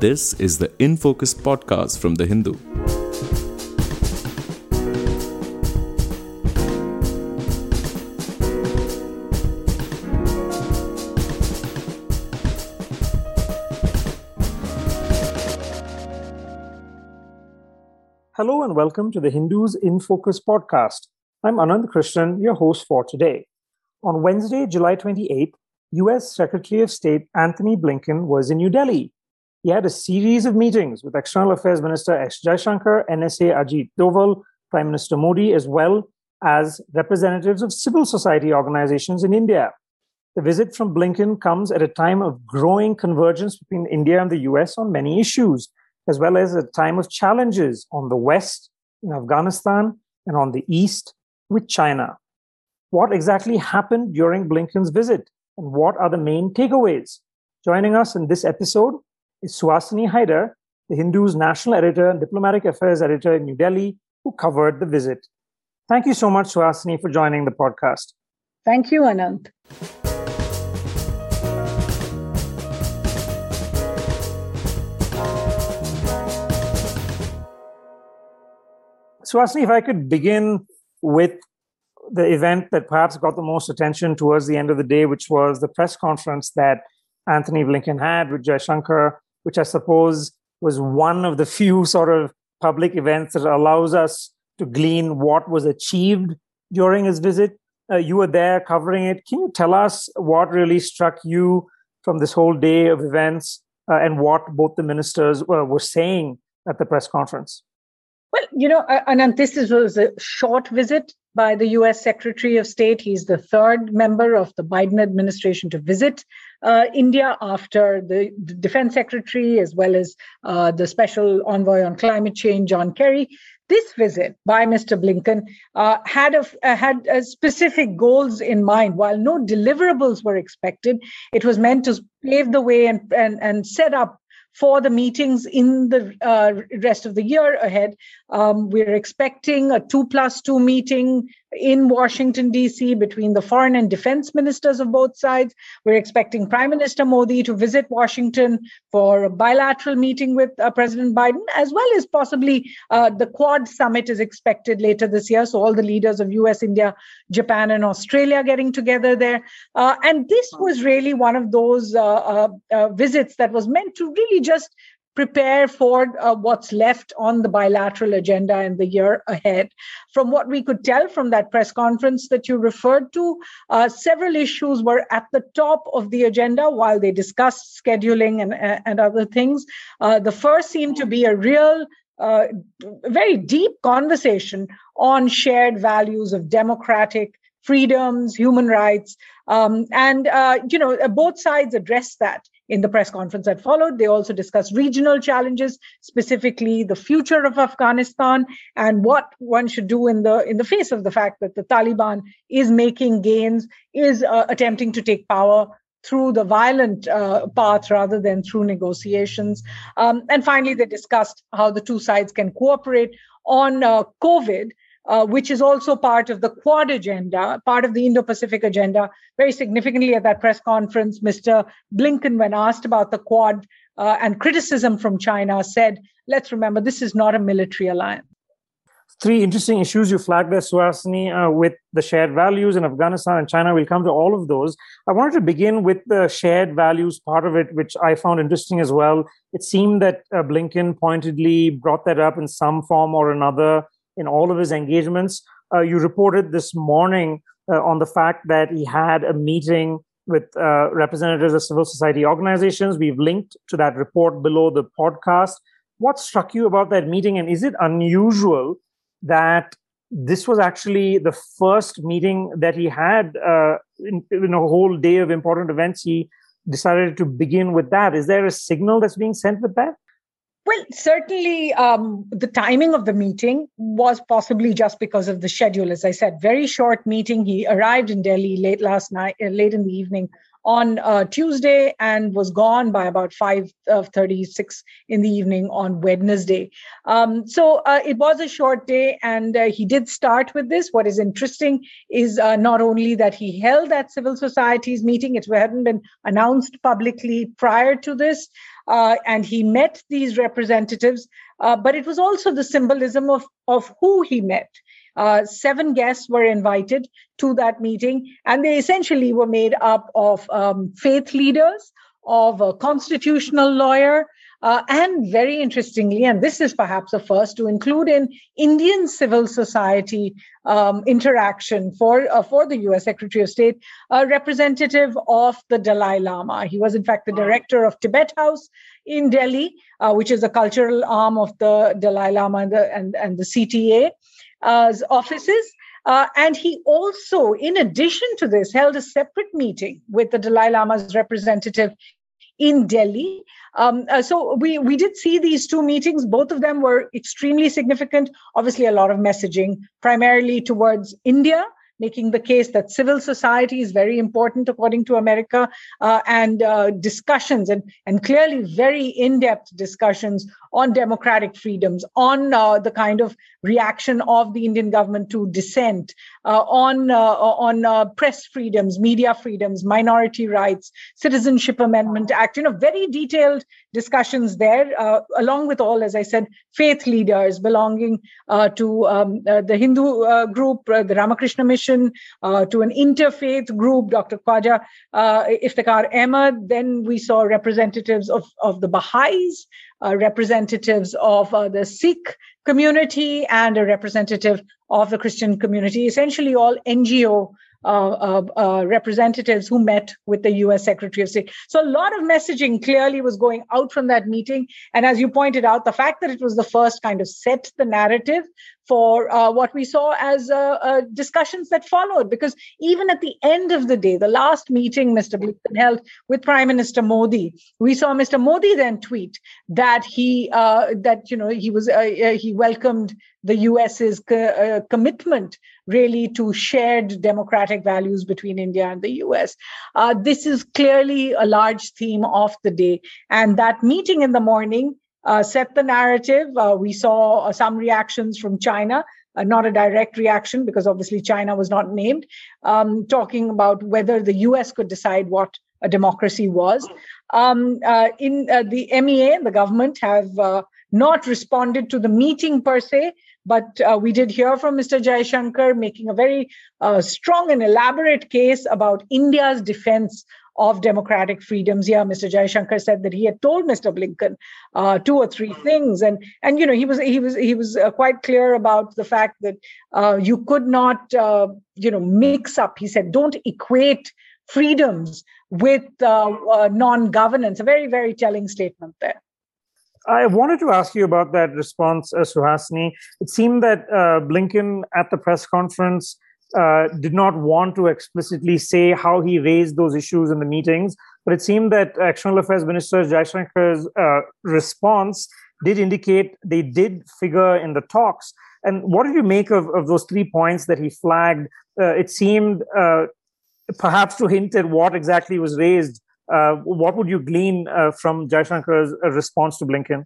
This is the In Focus podcast from The Hindu. Hello and welcome to the Hindus in Focus podcast. I'm Anand Krishnan, your host for today. On Wednesday, July 28th, US Secretary of State Antony Blinken was in New Delhi. He had a series of meetings with External Affairs Minister S. Jaishankar, NSA Ajit Doval, Prime Minister Modi, as well as representatives of civil society organizations in India. The visit from Blinken comes at a time of growing convergence between India and the US on many issues as well as a time of challenges on the west in Afghanistan and on the east with China. What exactly happened during Blinken's visit and what are the main takeaways? Joining us in this episode is Suhasini Haidar, the Hindu's national editor and diplomatic affairs editor in New Delhi, who covered the visit. Thank you so much, Suhasini, for joining the podcast. Thank you, Anant. Suhasini, if I could begin with the event that perhaps got the most attention towards the end of the day, which was the press conference that Antony Blinken had with Jaishankar, which I suppose was one of the few sort of public events that allows us to glean what was achieved during his visit. Uh, you were there covering it. Can you tell us what really struck you from this whole day of events uh, and what both the ministers uh, were saying at the press conference? Well, you know, Anand, this was a short visit by the US Secretary of State. He's the third member of the Biden administration to visit uh, India after the, the, Defense Secretary, as well as uh, the Special Envoy on Climate Change, John Kerry. This visit by Mr. Blinken uh, had a, uh, had a specific goals in mind. While no deliverables were expected, it was meant to pave the way and, and, and set up for the meetings in the uh, rest of the year ahead. Um, we're expecting a two plus two meeting in Washington, D.C., between the foreign and defense ministers of both sides. We're expecting Prime Minister Modi to visit Washington for a bilateral meeting with uh, President Biden, as well as possibly uh, the Quad summit is expected later this year. So, all the leaders of US, India, Japan, and Australia getting together there. Uh, and this was really one of those uh, uh, visits that was meant to really just prepare for uh, what's left on the bilateral agenda in the year ahead. From what we could tell from that press conference that you referred to, uh, several issues were at the top of the agenda while they discussed scheduling and, and other things. Uh, the first seemed to be a real uh, very deep conversation on shared values of democratic freedoms, human rights, um, and uh, you know both sides addressed that in the press conference that followed. They also discussed regional challenges, specifically the future of Afghanistan and what one should do in the in the face of the fact that the Taliban is making gains, is uh, attempting to take power through the violent uh, path rather than through negotiations. Um, and finally, they discussed how the two sides can cooperate on uh, COVID uh, which is also part of the Quad agenda, part of the Indo Pacific agenda. Very significantly at that press conference, Mr. Blinken, when asked about the Quad uh, and criticism from China, said, let's remember this is not a military alliance. Three interesting issues you flagged there, Suhasini, uh, with the shared values in Afghanistan and China. We'll come to all of those. I wanted to begin with the shared values part of it, which I found interesting as well. It seemed that uh, Blinken pointedly brought that up in some form or another in all of his engagements. Uh, you reported this morning uh, on the fact that he had a meeting with uh, representatives of civil society organizations. We've linked to that report below the podcast. What struck you about that meeting, and is it unusual that this was actually the first meeting that he had uh, in, in, a whole day of important events? He decided to begin with that. Is there a signal that's being sent with that? Well, certainly um, the timing of the meeting was possibly just because of the schedule. As I said, very short meeting. He arrived in Delhi late last night, uh, late in the evening on uh, Tuesday and was gone by about 5:36 uh, in the evening on Wednesday. Um, so uh, it was a short day, and uh, he did start with this. What is interesting is uh, not only that he held that civil society's meeting; it hadn't been announced publicly prior to this, uh, and he met these representatives. but it was also the symbolism of of who he met. Uh, seven guests were invited to that meeting, and they essentially were made up of um, faith leaders, of a constitutional lawyer, uh, and very interestingly, and this is perhaps the first to include in Indian civil society um, interaction for uh, for the U.S. Secretary of State, a representative of the Dalai Lama. He was in fact the director of Tibet House in Delhi, uh, which is a cultural arm of the Dalai Lama and the, and, and the CTA uh, offices. Uh, and he also, in addition to this, held a separate meeting with the Dalai Lama's representative in Delhi. Um, uh, so we we did see these two meetings. Both of them were extremely significant. Obviously, a lot of messaging, primarily towards India, making the case that civil society is very important according to America, uh, and uh, discussions and and clearly very in-depth discussions on democratic freedoms, on uh, the kind of reaction of the Indian government to dissent, uh, on uh, on uh, press freedoms, media freedoms, minority rights, Citizenship Amendment Act. You know, very detailed discussions there, along with all, as I said, faith leaders belonging to um, the Hindu group, the Ramakrishna Mission, to an interfaith group, Dr. Khwaja Iftikhar Ahmad. Then we saw representatives of of the Baha'is uh, representatives of uh, the Sikh community and a representative of the Christian community, essentially all NGO uh, uh, uh, representatives who met with the US Secretary of State. So a lot of messaging clearly was going out from that meeting. And as you pointed out, the fact that it was the first kind of set the narrative for uh, what we saw as uh, uh, discussions that followed. Because even at the end of the day, the last meeting Mr. Blinken held with Prime Minister Modi, we saw Mr. Modi then tweet that he uh, that you know he was uh, he welcomed the US's co- commitment really to shared democratic values between India and the US. this is clearly a large theme of the day, and that meeting in the morning uh, set the narrative. Uh, we saw uh, some reactions from China, uh, not a direct reaction because obviously China was not named, um, talking about whether the US could decide what a democracy was. Um, uh, in uh, the MEA, the government have not responded to the meeting per se, but we did hear from Mr. Jaishankar making a very strong and elaborate case about India's defense of democratic freedoms. Yeah, Mr. Jaishankar said that he had told Mr. Blinken uh, two or three things, and and you know he was he was he was uh, quite clear about the fact that uh, you could not uh, you know mix up. He said, don't equate freedoms with uh, uh, non-governance. A very very telling statement there. I wanted to ask you about that response, uh, Suhasini. It seemed that Blinken at the press conference uh, did not want to explicitly say how he raised those issues in the meetings, but it seemed that External Affairs Minister Jaishankar's uh, response did indicate they did figure in the talks. And what did you make of, of those three points that he flagged? Uh, it seemed uh, perhaps to hint at what exactly was raised. Uh, what would you glean from Jaishankar's response to Blinken?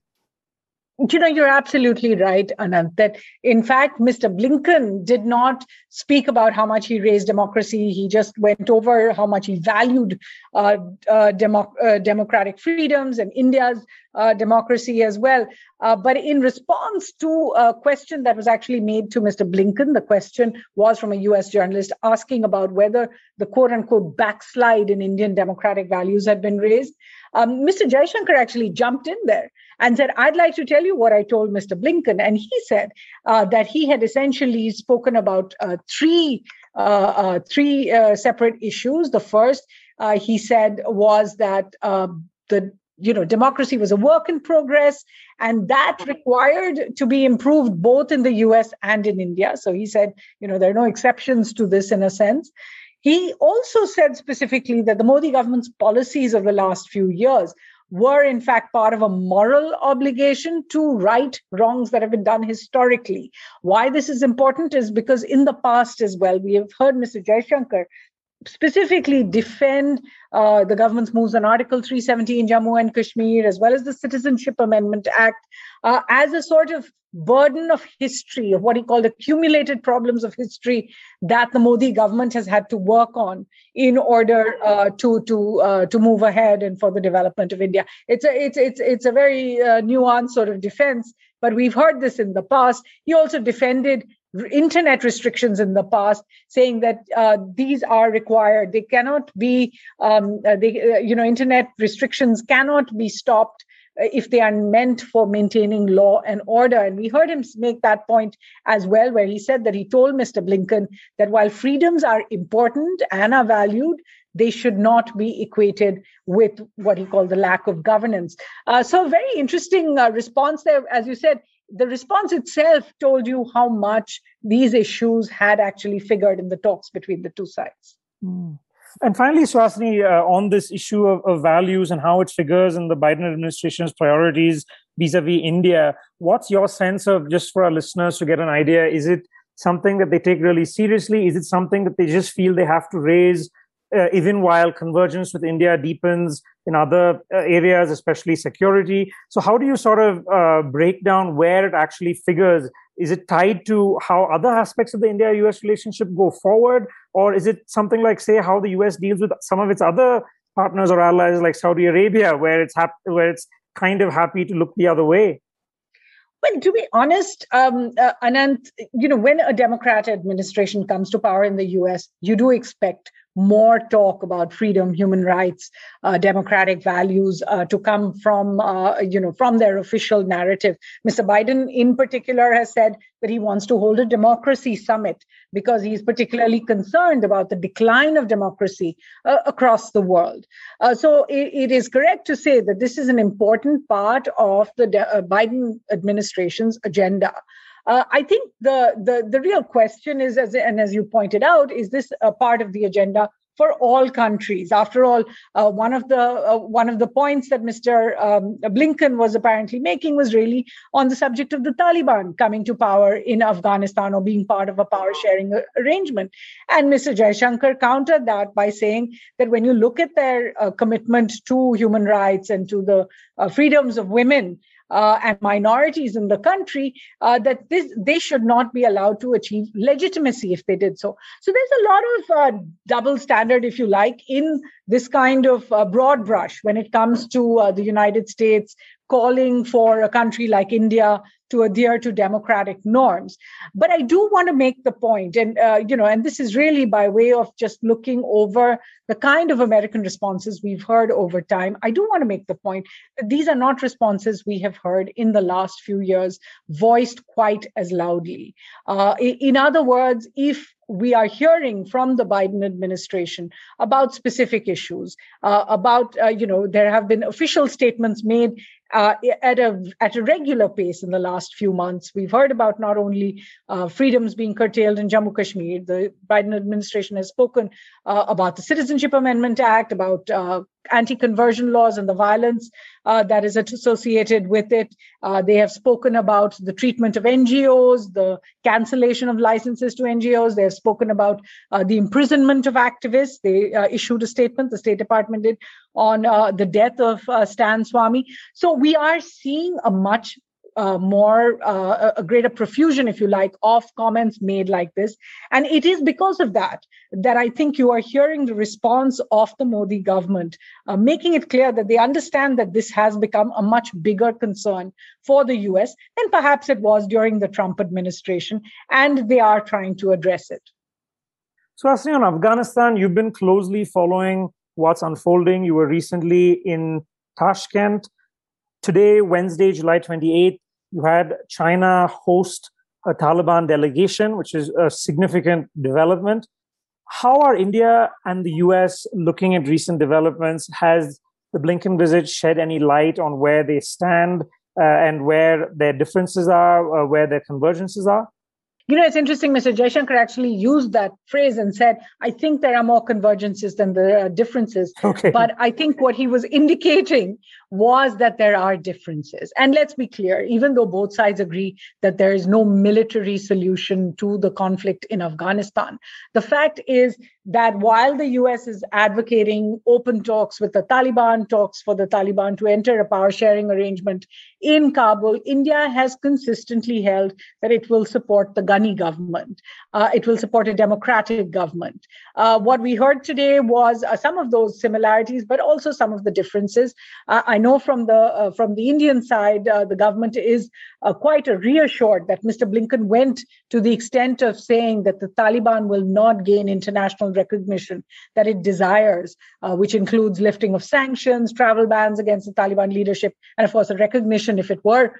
You know you're absolutely right anant that in fact mr blinken did not speak about how much he raised democracy. He just went over how much he valued uh, uh, demo- uh, democratic freedoms and india's uh, democracy as well. Uh, but in response to a question that was actually made to mr blinken the question was from a us journalist asking about whether the quote unquote backslide in indian democratic values had been raised um, mr jaishankar actually jumped in there and said, I'd like to tell you what I told Mr. Blinken. And he said uh, that he had essentially spoken about uh, three, uh, uh three uh, separate issues. The first, uh, he said, was that the you know democracy was a work in progress and that required to be improved both in the us and in india so he said you know there are no exceptions to this in a sense he also said specifically that the modi government's policies of the last few years were in fact part of a moral obligation to right wrongs that have been done historically. Why this is important is because in the past as well, we have heard Mr. Jaishankar specifically defend uh, the government's moves on Article 370 in Jammu and Kashmir, as well as the Citizenship Amendment Act, uh, as a sort of burden of history, of what he called accumulated problems of history that the Modi government has had to work on in order uh, to to uh, to move ahead and for the development of India. It's a it's it's it's a very uh, nuanced sort of defense, but we've heard this in the past. He also defended internet restrictions in the past, saying that uh, these are required. They cannot be, um, uh, they, uh, you know, internet restrictions cannot be stopped uh, if they are meant for maintaining law and order. And we heard him make that point as well, where he said that he told Mr. Blinken that while freedoms are important and are valued, they should not be equated with what he called the lack of governance. Uh, so, very interesting uh, response there. As you said, the response itself told you how much these issues had actually figured in the talks between the two sides. Mm. And finally, Suhasini, uh, on this issue of, of, values and how it figures in the Biden administration's priorities vis a vis India, what's your sense of, just for our listeners to get an idea, is it something that they take really seriously? Is it something that they just feel they have to raise uh, even while convergence with India deepens in other uh, areas, especially security. So, how do you sort of uh, break down where it actually figures? Is it tied to how other aspects of the India US relationship go forward? Or is it something like, say, how the US deals with some of its other partners or allies like Saudi Arabia, where it's, hap- where it's kind of happy to look the other way? Well, to be honest, um, uh, Anant, you know, when a Democrat administration comes to power in the US, you do expect more talk about freedom, human rights, uh, democratic values uh, to come from uh, you know from their official narrative. Mr. Biden, in particular, has said that he wants to hold a democracy summit because he's particularly concerned about the decline of democracy uh, across the world. Uh, so it, it is correct to say that this is an important part of the De- uh, Biden administration's agenda. Uh, I think the, the the real question is, as and as you pointed out, is this a part of the agenda for all countries? After all, uh, one of the uh, one of the points that Mr. Um, Blinken was apparently making was really on the subject of the Taliban coming to power in Afghanistan or being part of a power sharing arrangement. And Mr. Jaishankar countered that by saying that when you look at their uh, commitment to human rights and to the uh, freedoms of women uh, and minorities in the country uh, that this they should not be allowed to achieve legitimacy if they did so. So there's a lot of uh, double standard, if you like, in this kind of uh, broad brush when it comes to uh, the United States calling for a country like India to adhere to democratic norms. But I do want to make the point, and uh, you know, and this is really by way of just looking over the kind of American responses we've heard over time. I do want to make the point that these are not responses we have heard in the last few years voiced quite as loudly. Uh, in other words, if we are hearing from the Biden administration about specific issues, uh, about uh, you know there have been official statements made uh, at a at a regular pace in the last few months. We've heard about not only uh, freedoms being curtailed in Jammu Kashmir. The Biden administration has spoken uh, about the Citizenship Amendment Act, about uh, anti-conversion laws and the violence uh, that is associated with it. Uh, they have spoken about the treatment of NGOs, the cancellation of licenses to NGOs. They have spoken about the imprisonment of activists. They issued a statement, the State Department did, on the death of Stan Swamy. So we are seeing a much uh, more uh, a greater profusion if you like of comments made like this. And it is because of that that i think you are hearing the response of the modi government uh, making it clear that they understand that this has become a much bigger concern for the us than perhaps it was during the trump administration and they are trying to address it. Suhasini on afghanistan you've been closely following what's unfolding. You were recently in tashkent today wednesday july 28th you had China host a Taliban delegation, which is a significant development. How are India and the US looking at recent developments? Has the Blinken visit shed any light on where they stand uh, and where their differences are, uh, where their convergences are? You know, it's interesting. Mr. Jaishankar actually used that phrase and said, I think there are more convergences than there are differences. Okay. But I think what he was indicating was that there are differences. And let's be clear, even though both sides agree that there is no military solution to the conflict in Afghanistan, the fact is that while the US is advocating open talks with the Taliban, talks for the Taliban to enter a power sharing arrangement in Kabul, India has consistently held that it will support the Ghani government. Uh, it will support a democratic government. Uh, what we heard today was uh, some of those similarities, but also some of the differences. Uh, I know from the uh, from the Indian side, uh, the government is quite reassured that Mr. Blinken went to the extent of saying that the Taliban will not gain international recognition that it desires, which includes lifting of sanctions, travel bans against the Taliban leadership, and of course a recognition if it were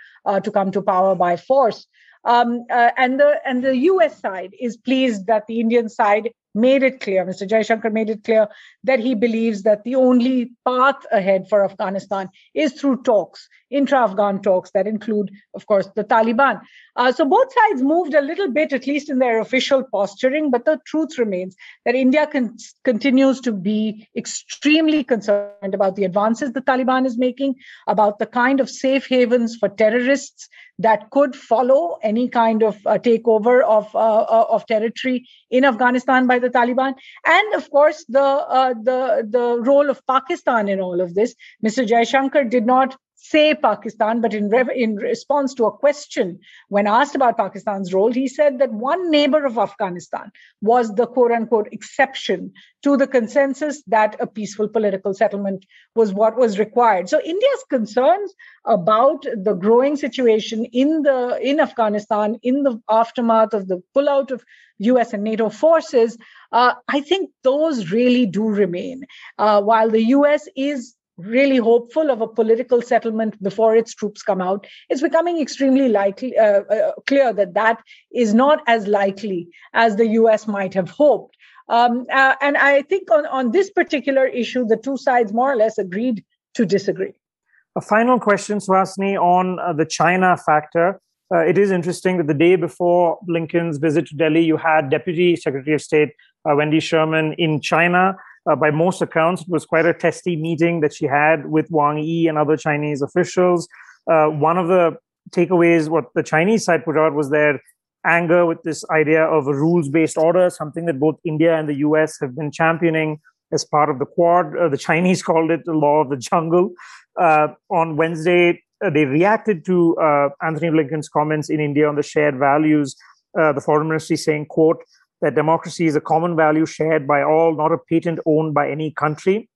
to come to power by force. Um, uh, and the and the U.S. side is pleased that the Indian side made it clear, Mr. Jaishankar made it clear that he believes that the only path ahead for Afghanistan is through talks, intra-Afghan talks that include, of course, the Taliban. Uh, so both sides moved a little bit, at least in their official posturing, but the truth remains that India con- continues to be extremely concerned about the advances the Taliban is making, about the kind of safe havens for terrorists that could follow any kind of uh, takeover of uh, uh, of territory in Afghanistan by Taliban, and of course the uh, the the role of Pakistan in all of this. Mr. Jaishankar did not say Pakistan, but in, re- in response to a question when asked about Pakistan's role, he said that one neighbor of Afghanistan was the quote unquote exception to the consensus that a peaceful political settlement was what was required. So India's concerns about the growing situation in the in Afghanistan in the aftermath of the pullout of US and NATO forces, uh, I think those really do remain. Uh, while the US is really hopeful of a political settlement before its troops come out, it's becoming extremely likely uh, uh, clear that that is not as likely as the U.S. might have hoped. Um, uh, and I think on, on this particular issue, the two sides more or less agreed to disagree. A final question, Suhasini, on uh, the China factor. Uh, it is interesting that the day before Blinken's visit to Delhi, you had Deputy Secretary of State uh, Wendy Sherman in China uh, by most accounts, it was quite a testy meeting that she had with Wang Yi and other Chinese officials. Uh, one of the takeaways, what the Chinese side put out, was their anger with this idea of a rules based order, something that both India and the US have been championing as part of the Quad. Uh, the Chinese called it the law of the jungle. Uh, on Wednesday, uh, they reacted to uh, Antony Blinken's comments in India on the shared values. the foreign ministry saying, quote, that democracy is a common value shared by all, not a patent owned by any country.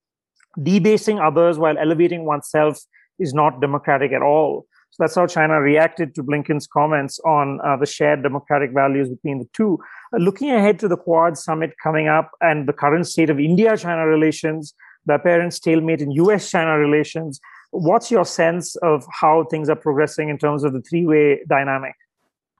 Debasing others while elevating oneself is not democratic at all. So that's how China reacted to Blinken's comments on uh, the shared democratic values between the two. Uh, looking ahead to the Quad summit coming up and the current state of India China relations, the apparent stalemate in US China relations, what's your sense of how things are progressing in terms of the three way dynamic?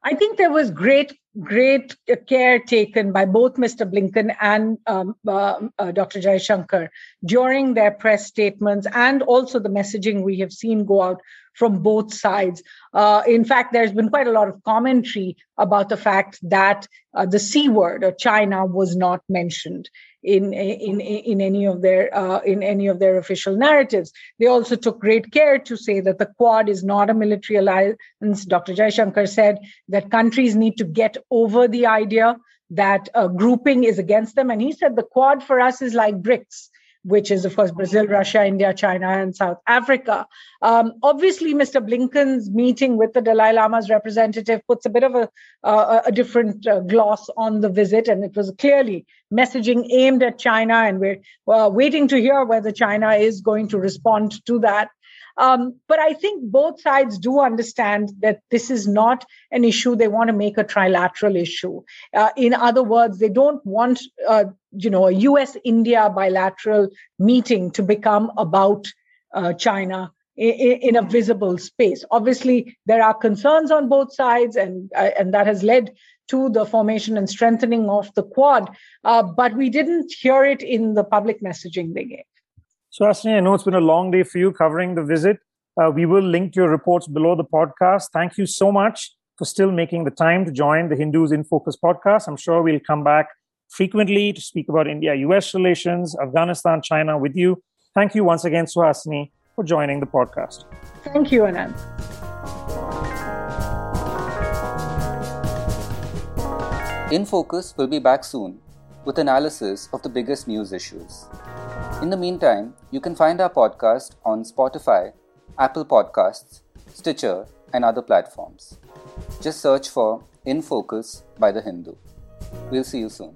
I think there was great, great care taken by both Mr. Blinken and um, uh, uh, Dr. Jaishankar during their press statements and also the messaging we have seen go out from both sides. Uh, in fact, there's been quite a lot of commentary about the fact that uh, the C word or China was not mentioned in in in any of their uh, in any of their official narratives. They also took great care to say that the Quad is not a military alliance. Dr. Jaishankar said that countries need to get over the idea that uh, grouping is against them, and he said the Quad for us is like BRICS which is, of course, Brazil, Russia, India, China, and South Africa. Um, obviously, Mr. Blinken's meeting with the Dalai Lama's representative puts a bit of a, uh, a different uh, gloss on the visit, and it was clearly messaging aimed at China, and we're uh, waiting to hear whether China is going to respond to that. Um, but I think both sides do understand that this is not an issue they want to make a trilateral issue. Uh, in other words, they don't want, uh, you know, a U.S.-India bilateral meeting to become about uh, China in, a visible space. Obviously, there are concerns on both sides, and uh, and that has led to the formation and strengthening of the Quad. Uh, but we didn't hear it in the public messaging they gave. Suhasini, I know it's been a long day for you covering the visit. Uh, we will link your reports below the podcast. Thank you so much for still making the time to join the Hindus in Focus podcast. I'm sure we'll come back frequently to speak about India US relations, Afghanistan, China with you. Thank you once again, Suhasini, for joining the podcast. Thank you, Anand. In Focus will be back soon with analysis of the biggest news issues. In the meantime, you can find our podcast on Spotify, Apple Podcasts, Stitcher, and other platforms. Just search for In Focus by The Hindu. We'll see you soon.